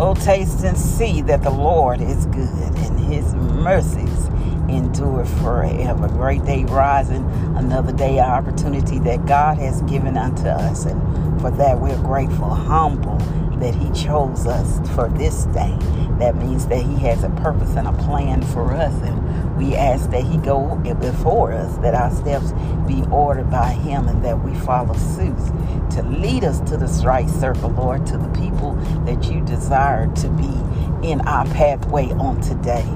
Oh, taste and see that the Lord is good and his mercies endure forever. Great day rising, another day of opportunity that God has given unto us. And for that, we're grateful, humble that he chose us for this day. That means that he has a purpose and a plan for us. And we ask that he go before us, that our steps be ordered by him and that we follow suit to lead us to the right circle, Lord, to the people that you desire to be in our pathway on today.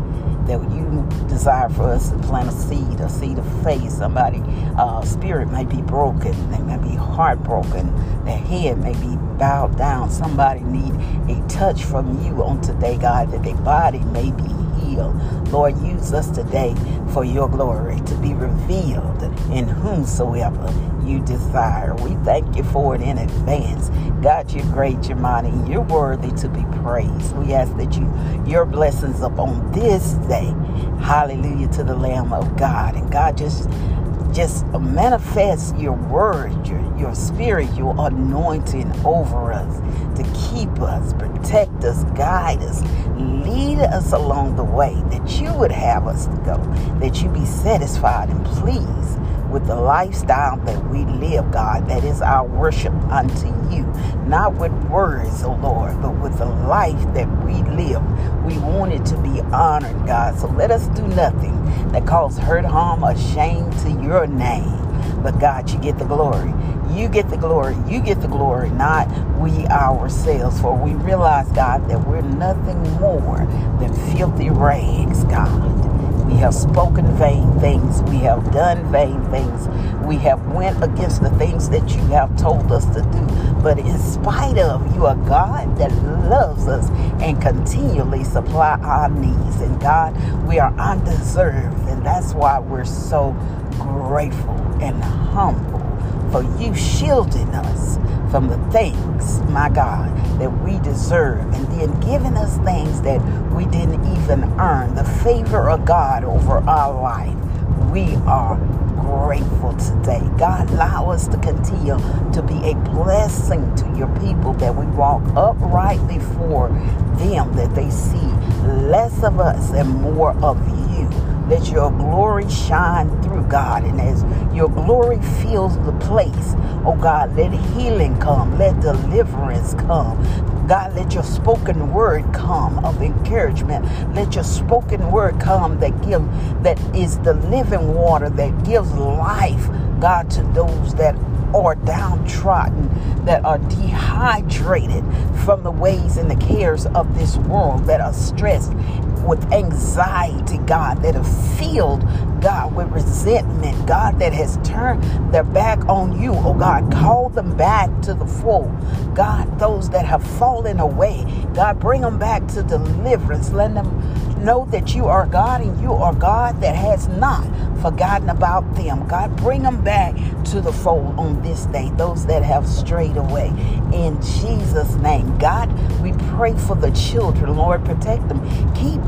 That you desire for us to plant a seed, a seed of faith. Somebody, uh, spirit may be broken, they may be heartbroken, their head may be bowed down. Somebody need a touch from you on today, God, that their body may be healed. Lord, use us today for your glory to be revealed in whomsoever you desire. We thank you for it in advance. God, you're great, you're mighty, you're worthy to be praised. We ask that you, your blessings upon this day. Hallelujah to the Lamb of God. And God, just just manifest your word, your, your spirit, your anointing over us to keep us, protect us, guide us, lead us along the way that you would have us to go, that you be satisfied and pleased with the lifestyle that we live, God. That is our worship unto you. Not with words, oh Lord, but with the life that we live. We want it to be honored, God. So let us do nothing that cause hurt, harm, or shame to your name. But God, you get the glory. You get the glory. You get the glory, not we ourselves. For we realize, God, that we're nothing more than filthy rags, God. Have spoken vain things. We have done vain things. We have went against the things that you have told us to do. But in spite of, you are God that loves us and continually supply our needs. And God, we are undeserved. And that's why we're so grateful and humble for you shielding us from the things, my God, that we deserve, and then giving us things that we didn't even earn. The favor of God over our life. We are grateful today. God, allow us to continue to be a blessing to your people that we walk upright before them, that they see less of us and more of you. Let your glory shine through, God. And as your glory fills the place, oh God, let healing come, let deliverance come. God, let your spoken word come of encouragement. Let your spoken word come that give that is the living water that gives life, God, to those that are downtrodden, that are dehydrated from the ways and the cares of this world, that are stressed with anxiety, God, that have filled, God, with resentment, God, that has turned their back on you. Oh, God, call them back to the fold. God, those that have fallen away, God, bring them back to deliverance. Let them know that you are God and you are God that has not forgotten about them. God, bring them back to the fold on this day, those that have strayed away. In Jesus' name, God, we pray for the children. Lord, protect them.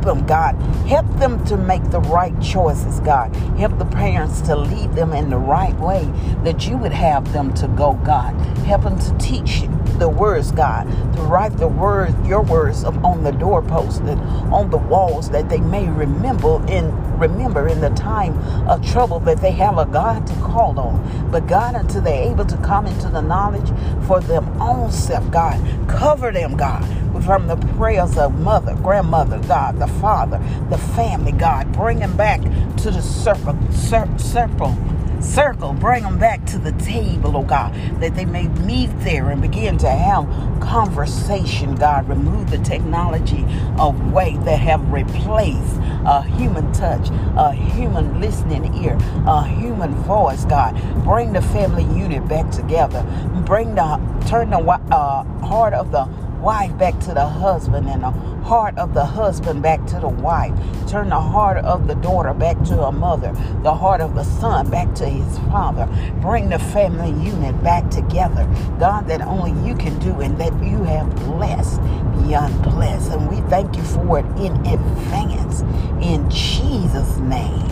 Them, God. Help them to make the right choices, God. Help the parents to lead them in the right way that you would have them to go, God. Help them to teach the words, God, to write the words, your words on the doorpost and on the walls that they may remember in remember in the time of trouble that they have a God to call on. But God, until they're able to come into the knowledge for them own self, God, cover them, God, from the prayers of mother, grandmother, God, the father, the family, God, bring them back to the circle, circle circle, bring them back to the table, oh God, that they may meet there and begin to have conversation, God. Remove the technology away that have replaced a human touch, a human listening ear, a human voice, God. Bring the family unit back together. Bring the turn the uh, heart of the wife back to the husband and the heart of the husband back to the wife. Turn the heart of the daughter back to her mother, the heart of the son back to his father. Bring the family unit back together. God, that only you can do and that you have blessed beyond blessed. And we thank you for it in advance. In Jesus' name,